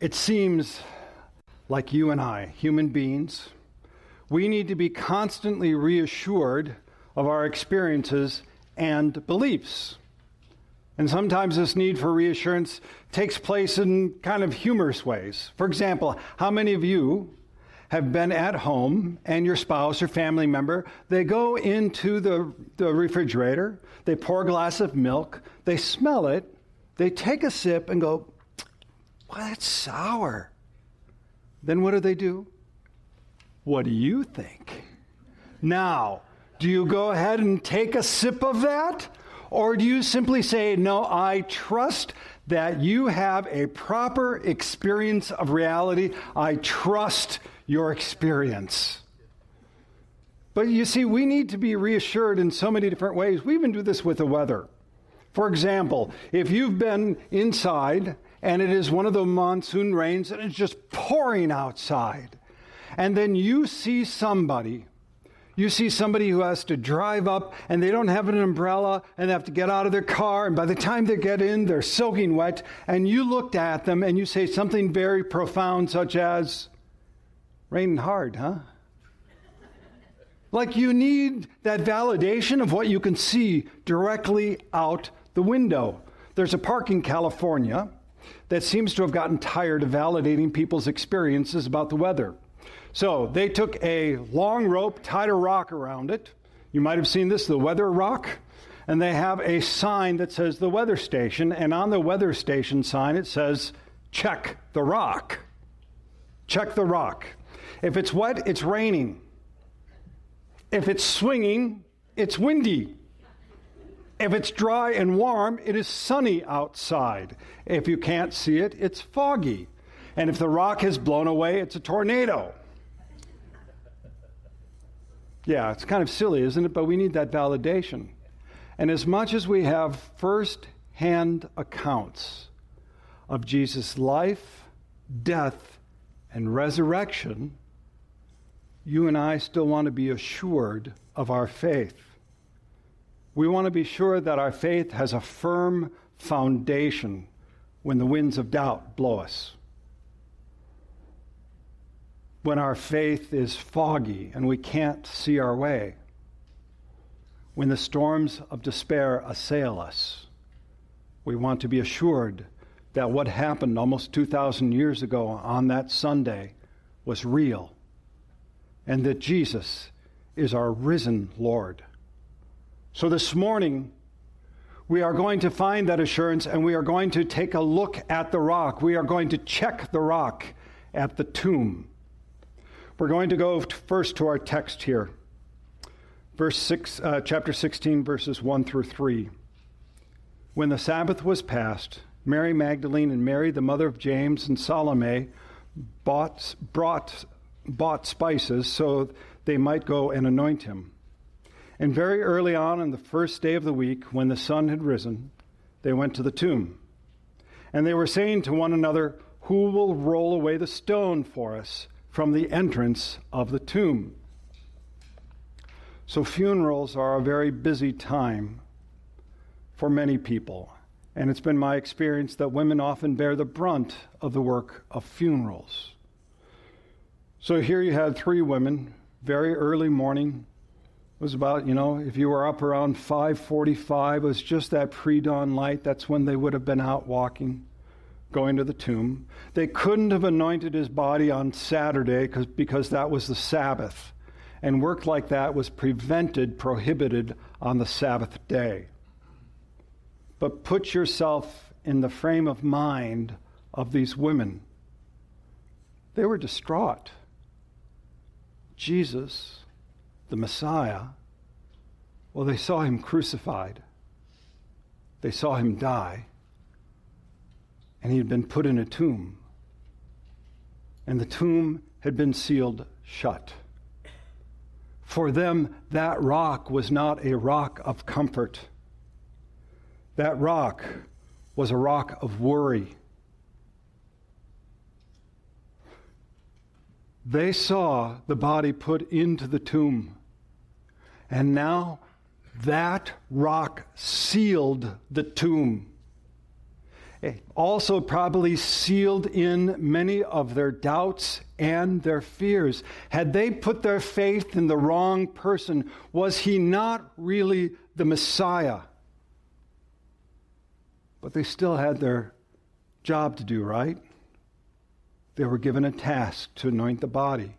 It seems like you and I, human beings, we need to be constantly reassured of our experiences and beliefs. And sometimes this need for reassurance takes place in kind of humorous ways. For example, how many of you have been at home and your spouse or family member, they go into the, the refrigerator, they pour a glass of milk, they smell it, they take a sip and go, well, that's sour. Then what do they do? What do you think? Now, do you go ahead and take a sip of that? Or do you simply say, No, I trust that you have a proper experience of reality. I trust your experience. But you see, we need to be reassured in so many different ways. We even do this with the weather. For example, if you've been inside and it is one of the monsoon rains and it's just pouring outside, and then you see somebody. You see somebody who has to drive up and they don't have an umbrella and they have to get out of their car, and by the time they get in, they're soaking wet, and you looked at them and you say something very profound, such as, Raining hard, huh? Like you need that validation of what you can see directly out the window. There's a park in California that seems to have gotten tired of validating people's experiences about the weather. So they took a long rope, tied a rock around it. You might have seen this, the weather rock. And they have a sign that says the weather station. And on the weather station sign, it says, check the rock. Check the rock. If it's wet, it's raining. If it's swinging, it's windy. If it's dry and warm, it is sunny outside. If you can't see it, it's foggy. And if the rock has blown away, it's a tornado. Yeah, it's kind of silly, isn't it? But we need that validation. And as much as we have first hand accounts of Jesus' life, death, and resurrection, you and I still want to be assured of our faith. We want to be sure that our faith has a firm foundation when the winds of doubt blow us. When our faith is foggy and we can't see our way, when the storms of despair assail us, we want to be assured that what happened almost 2,000 years ago on that Sunday was real and that Jesus is our risen Lord. So this morning, we are going to find that assurance and we are going to take a look at the rock. We are going to check the rock at the tomb. We're going to go first to our text here, verse six, uh, chapter 16, verses 1 through 3. When the Sabbath was past, Mary Magdalene and Mary, the mother of James, and Salome bought, brought, bought spices so they might go and anoint him. And very early on, on the first day of the week, when the sun had risen, they went to the tomb. And they were saying to one another, Who will roll away the stone for us? from the entrance of the tomb. So, funerals are a very busy time for many people. And it's been my experience that women often bear the brunt of the work of funerals. So here you had three women, very early morning. It was about, you know, if you were up around 5:45, it was just that pre-dawn light. That's when they would have been out walking going to the tomb. They couldn't have anointed his body on Saturday because that was the Sabbath. And work like that was prevented, prohibited on the Sabbath day. But put yourself in the frame of mind of these women. They were distraught. Jesus, the Messiah, well, they saw him crucified, they saw him die and he had been put in a tomb. And the tomb had been sealed shut. For them, that rock was not a rock of comfort. That rock was a rock of worry. They saw the body put into the tomb. And now that rock sealed the tomb. It also probably sealed in many of their doubts and their fears. Had they put their faith in the wrong person, was he not really the Messiah? But they still had their job to do, right? They were given a task to anoint the body.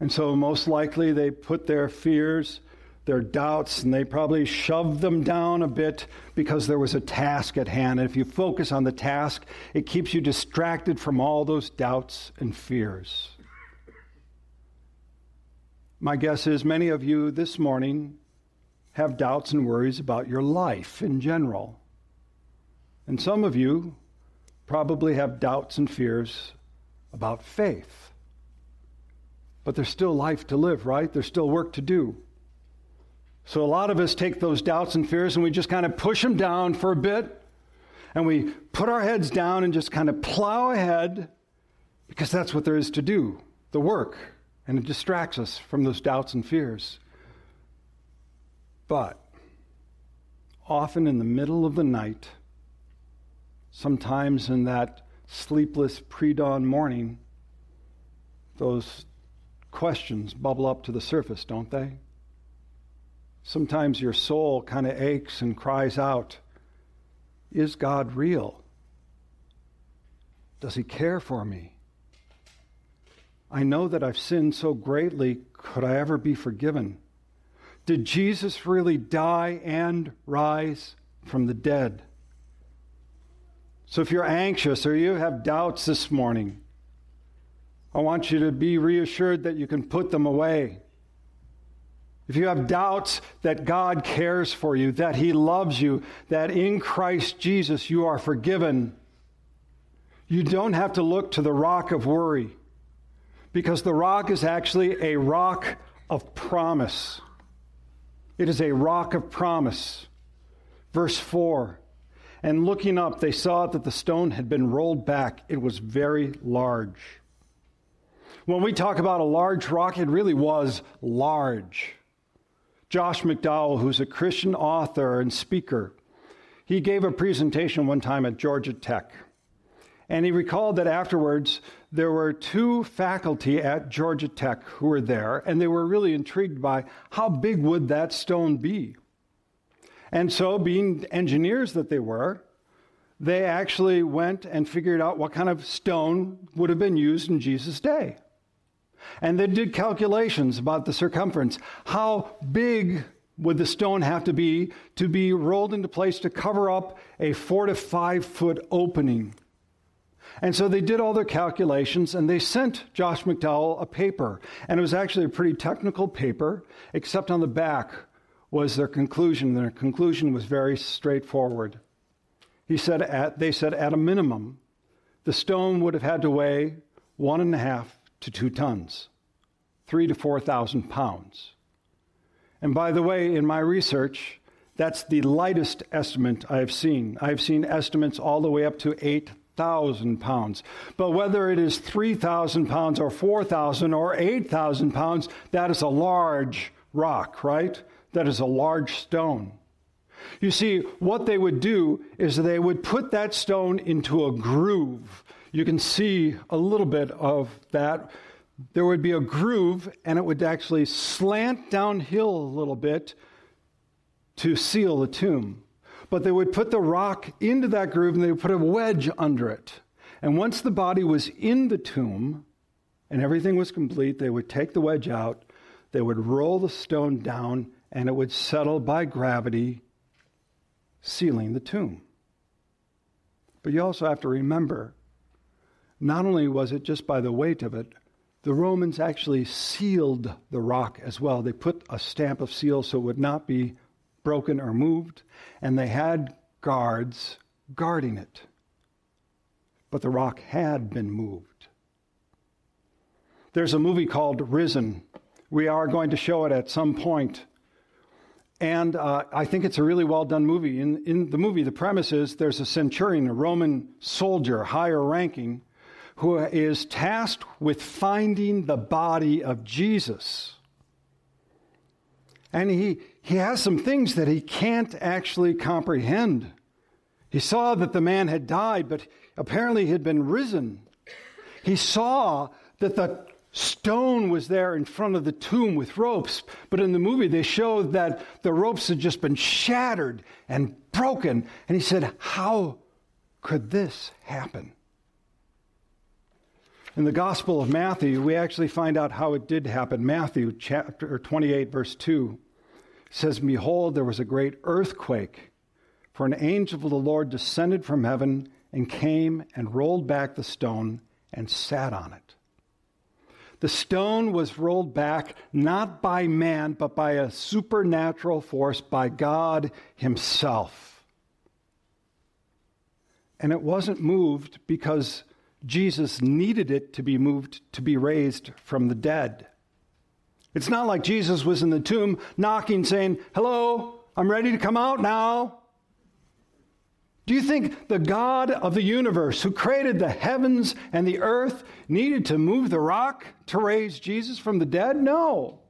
And so, most likely, they put their fears their doubts, and they probably shoved them down a bit because there was a task at hand. And if you focus on the task, it keeps you distracted from all those doubts and fears. My guess is many of you this morning have doubts and worries about your life in general. And some of you probably have doubts and fears about faith. But there's still life to live, right? There's still work to do. So a lot of us take those doubts and fears and we just kind of push them down for a bit and we put our heads down and just kind of plow ahead because that's what there is to do the work. And it distracts us from those doubts and fears. But often in the middle of the night, sometimes in that sleepless pre dawn morning, those questions bubble up to the surface, don't they? Sometimes your soul kind of aches and cries out Is God real? Does He care for me? I know that I've sinned so greatly. Could I ever be forgiven? Did Jesus really die and rise from the dead? So if you're anxious or you have doubts this morning, I want you to be reassured that you can put them away. If you have doubts that God cares for you, that He loves you, that in Christ Jesus you are forgiven, you don't have to look to the rock of worry because the rock is actually a rock of promise. It is a rock of promise. Verse 4 And looking up, they saw that the stone had been rolled back. It was very large. When we talk about a large rock, it really was large. Josh McDowell, who's a Christian author and speaker, he gave a presentation one time at Georgia Tech. And he recalled that afterwards, there were two faculty at Georgia Tech who were there, and they were really intrigued by how big would that stone be. And so, being engineers that they were, they actually went and figured out what kind of stone would have been used in Jesus' day. And they did calculations about the circumference. How big would the stone have to be to be rolled into place to cover up a four to five foot opening? And so they did all their calculations and they sent Josh McDowell a paper. And it was actually a pretty technical paper, except on the back was their conclusion. Their conclusion was very straightforward. He said at, they said at a minimum, the stone would have had to weigh one and a half to two tons, three to 4,000 pounds. And by the way, in my research, that's the lightest estimate I've seen. I've seen estimates all the way up to 8,000 pounds. But whether it is 3,000 pounds or 4,000 or 8,000 pounds, that is a large rock, right? That is a large stone. You see, what they would do is they would put that stone into a groove you can see a little bit of that. There would be a groove, and it would actually slant downhill a little bit to seal the tomb. But they would put the rock into that groove and they would put a wedge under it. And once the body was in the tomb and everything was complete, they would take the wedge out, they would roll the stone down, and it would settle by gravity, sealing the tomb. But you also have to remember not only was it just by the weight of it, the Romans actually sealed the rock as well. They put a stamp of seal so it would not be broken or moved, and they had guards guarding it. But the rock had been moved. There's a movie called Risen. We are going to show it at some point. And uh, I think it's a really well done movie. In, in the movie, the premise is there's a centurion, a Roman soldier, higher ranking, who is tasked with finding the body of Jesus. And he, he has some things that he can't actually comprehend. He saw that the man had died, but apparently he had been risen. He saw that the stone was there in front of the tomb with ropes, but in the movie they showed that the ropes had just been shattered and broken. And he said, How could this happen? In the Gospel of Matthew, we actually find out how it did happen. Matthew chapter 28, verse 2 says, Behold, there was a great earthquake, for an angel of the Lord descended from heaven and came and rolled back the stone and sat on it. The stone was rolled back not by man, but by a supernatural force, by God Himself. And it wasn't moved because Jesus needed it to be moved to be raised from the dead. It's not like Jesus was in the tomb knocking, saying, Hello, I'm ready to come out now. Do you think the God of the universe, who created the heavens and the earth, needed to move the rock to raise Jesus from the dead? No.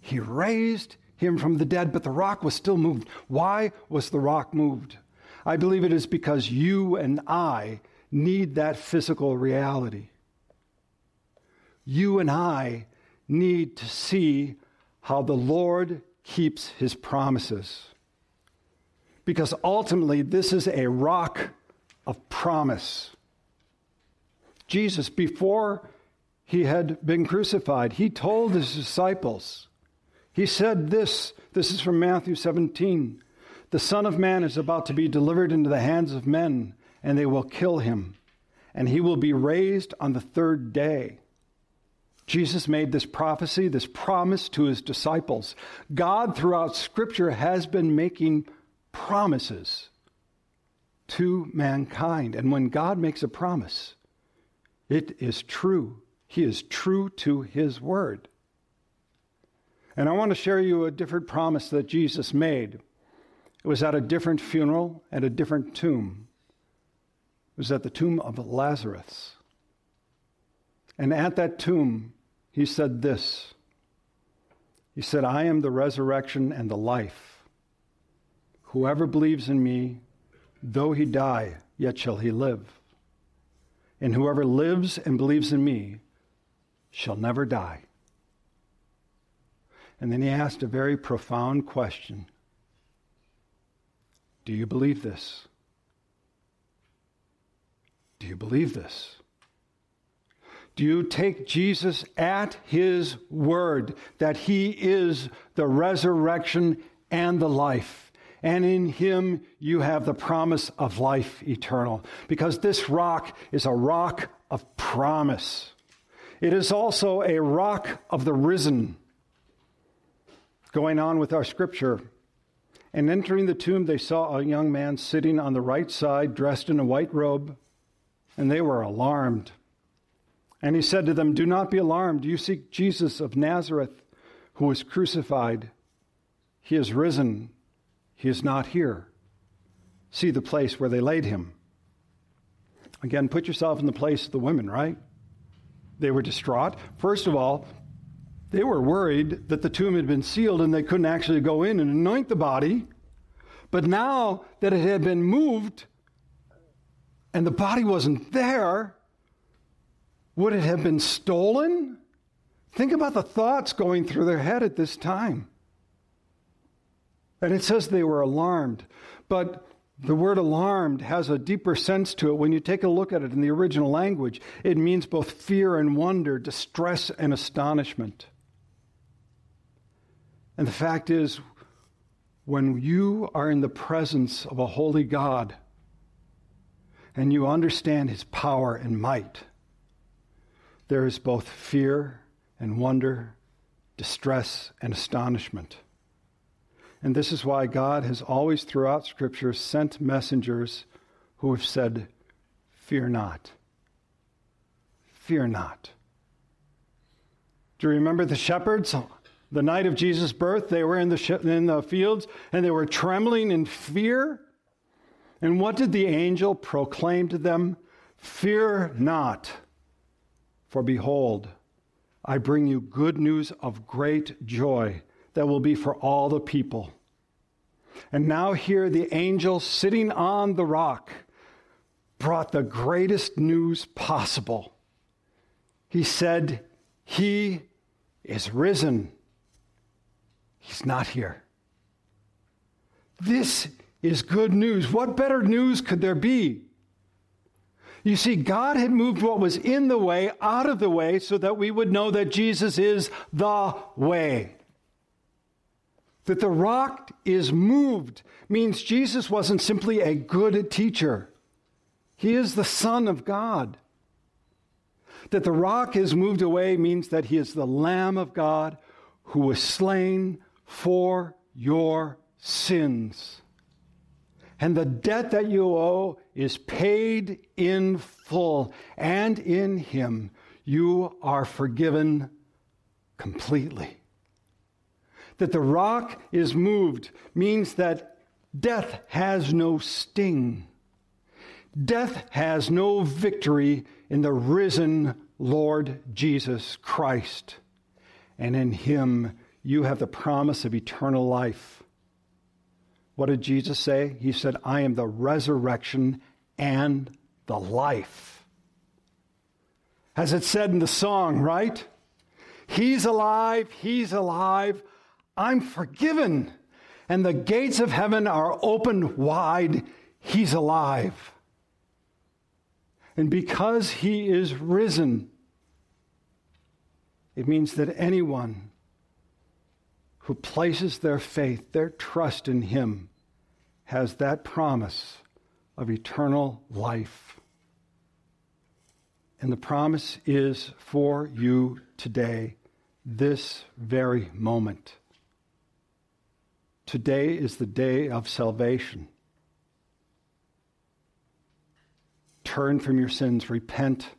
He raised him from the dead, but the rock was still moved. Why was the rock moved? I believe it is because you and I need that physical reality. You and I need to see how the Lord keeps his promises. Because ultimately, this is a rock of promise. Jesus, before he had been crucified, he told his disciples, he said this, this is from Matthew 17 The Son of Man is about to be delivered into the hands of men and they will kill him, and he will be raised on the third day. Jesus made this prophecy, this promise to his disciples. God, throughout Scripture, has been making promises to mankind. And when God makes a promise, it is true. He is true to his word. And I want to share you a different promise that Jesus made. It was at a different funeral at a different tomb It was at the tomb of Lazarus. And at that tomb, he said this He said, I am the resurrection and the life. Whoever believes in me, though he die, yet shall he live. And whoever lives and believes in me shall never die. And then he asked a very profound question Do you believe this? Do you believe this? Do you take Jesus at his word that he is the resurrection and the life? And in him you have the promise of life eternal. Because this rock is a rock of promise. It is also a rock of the risen. Going on with our scripture. And entering the tomb, they saw a young man sitting on the right side, dressed in a white robe and they were alarmed. And he said to them, Do not be alarmed. You seek Jesus of Nazareth, who was crucified. He is risen. He is not here. See the place where they laid him. Again, put yourself in the place of the women, right? They were distraught. First of all, they were worried that the tomb had been sealed and they couldn't actually go in and anoint the body. But now that it had been moved, and the body wasn't there, would it have been stolen? Think about the thoughts going through their head at this time. And it says they were alarmed. But the word alarmed has a deeper sense to it. When you take a look at it in the original language, it means both fear and wonder, distress and astonishment. And the fact is, when you are in the presence of a holy God, and you understand his power and might, there is both fear and wonder, distress and astonishment. And this is why God has always, throughout Scripture, sent messengers who have said, Fear not. Fear not. Do you remember the shepherds? The night of Jesus' birth, they were in the, in the fields and they were trembling in fear and what did the angel proclaim to them? Fear not, for behold, I bring you good news of great joy that will be for all the people. And now, here, the angel sitting on the rock brought the greatest news possible. He said, He is risen. He's not here. This is good news. What better news could there be? You see, God had moved what was in the way out of the way so that we would know that Jesus is the way. That the rock is moved means Jesus wasn't simply a good teacher, he is the Son of God. That the rock is moved away means that he is the Lamb of God who was slain for your sins. And the debt that you owe is paid in full, and in him you are forgiven completely. That the rock is moved means that death has no sting. Death has no victory in the risen Lord Jesus Christ. And in him you have the promise of eternal life. What did Jesus say? He said, I am the resurrection and the life. As it said in the song, right? He's alive, he's alive, I'm forgiven. And the gates of heaven are opened wide, he's alive. And because he is risen, it means that anyone who places their faith, their trust in him, has that promise of eternal life. And the promise is for you today, this very moment. Today is the day of salvation. turn from your sins, repent,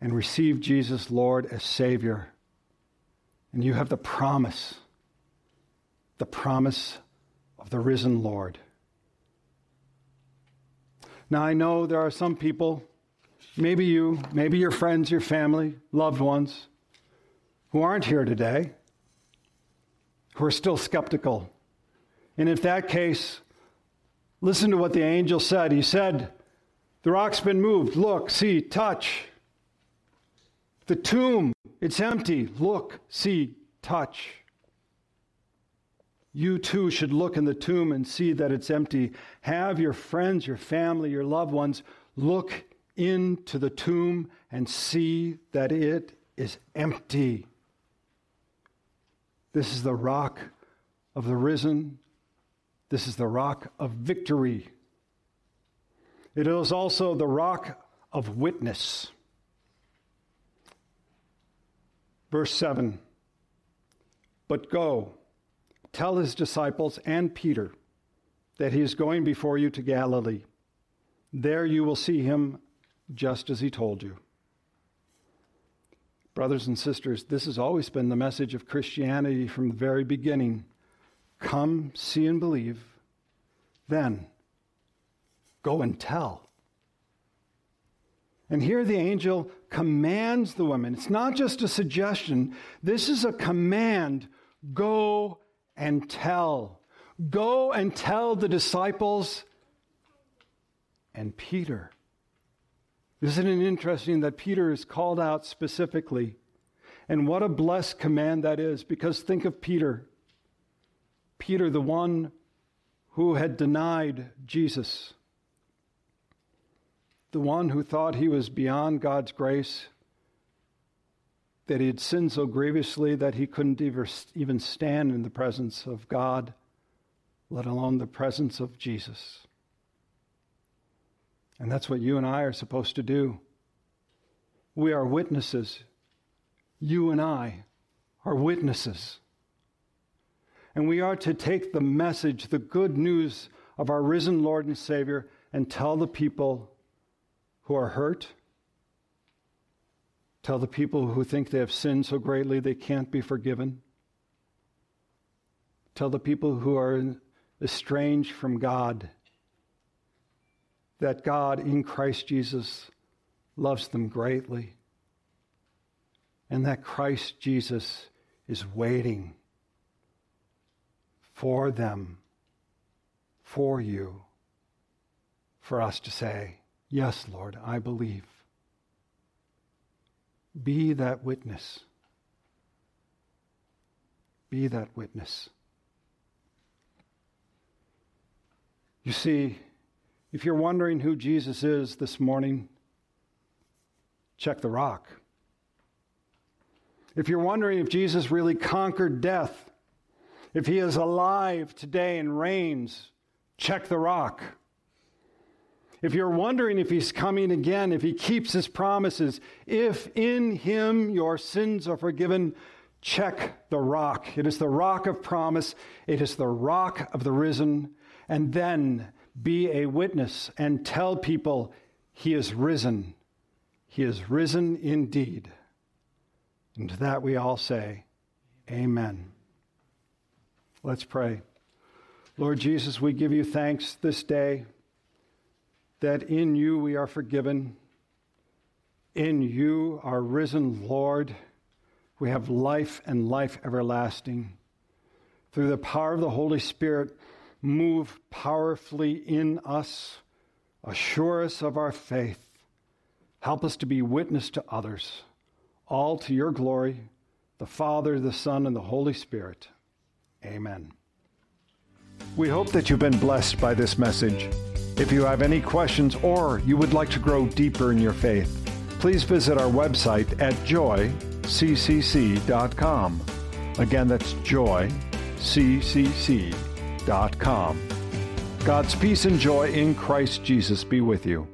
and receive Jesus, Lord, as Savior. And you have the promise, the promise of the risen Lord. Now, I know there are some people, maybe you, maybe your friends, your family, loved ones, who aren't here today, who are still skeptical. And if that case, listen to what the angel said. He said, the rock's been moved. Look, see, touch. The tomb, it's empty. Look, see, touch. You too should look in the tomb and see that it's empty. Have your friends, your family, your loved ones look into the tomb and see that it is empty. This is the rock of the risen. This is the rock of victory. It is also the rock of witness. Verse 7 But go, tell his disciples and Peter that he is going before you to Galilee. There you will see him just as he told you. Brothers and sisters, this has always been the message of Christianity from the very beginning. Come, see, and believe. Then Go and tell. And here the angel commands the women. It's not just a suggestion, this is a command go and tell. Go and tell the disciples and Peter. Isn't it interesting that Peter is called out specifically? And what a blessed command that is, because think of Peter. Peter, the one who had denied Jesus the one who thought he was beyond God's grace, that he had sinned so grievously that he couldn't even stand in the presence of God, let alone the presence of Jesus. And that's what you and I are supposed to do. We are witnesses. You and I are witnesses. And we are to take the message, the good news of our risen Lord and Savior, and tell the people who are hurt. Tell the people who think they have sinned so greatly they can't be forgiven. Tell the people who are estranged from God that God in Christ Jesus loves them greatly and that Christ Jesus is waiting for them for you for us to say, Yes, Lord, I believe. Be that witness. Be that witness. You see, if you're wondering who Jesus is this morning, check the rock. If you're wondering if Jesus really conquered death, if he is alive today and reigns, check the rock. If you're wondering if he's coming again, if he keeps his promises, if in him your sins are forgiven, check the rock. It is the rock of promise, it is the rock of the risen. And then be a witness and tell people he is risen. He is risen indeed. And to that we all say, Amen. Let's pray. Lord Jesus, we give you thanks this day that in you we are forgiven. In you, our risen Lord, we have life and life everlasting. Through the power of the Holy Spirit, move powerfully in us, assure us of our faith, help us to be witness to others, all to your glory, the Father, the Son, and the Holy Spirit. Amen. We hope that you've been blessed by this message. If you have any questions or you would like to grow deeper in your faith, please visit our website at joyccc.com. Again, that's joyccc.com. God's peace and joy in Christ Jesus be with you.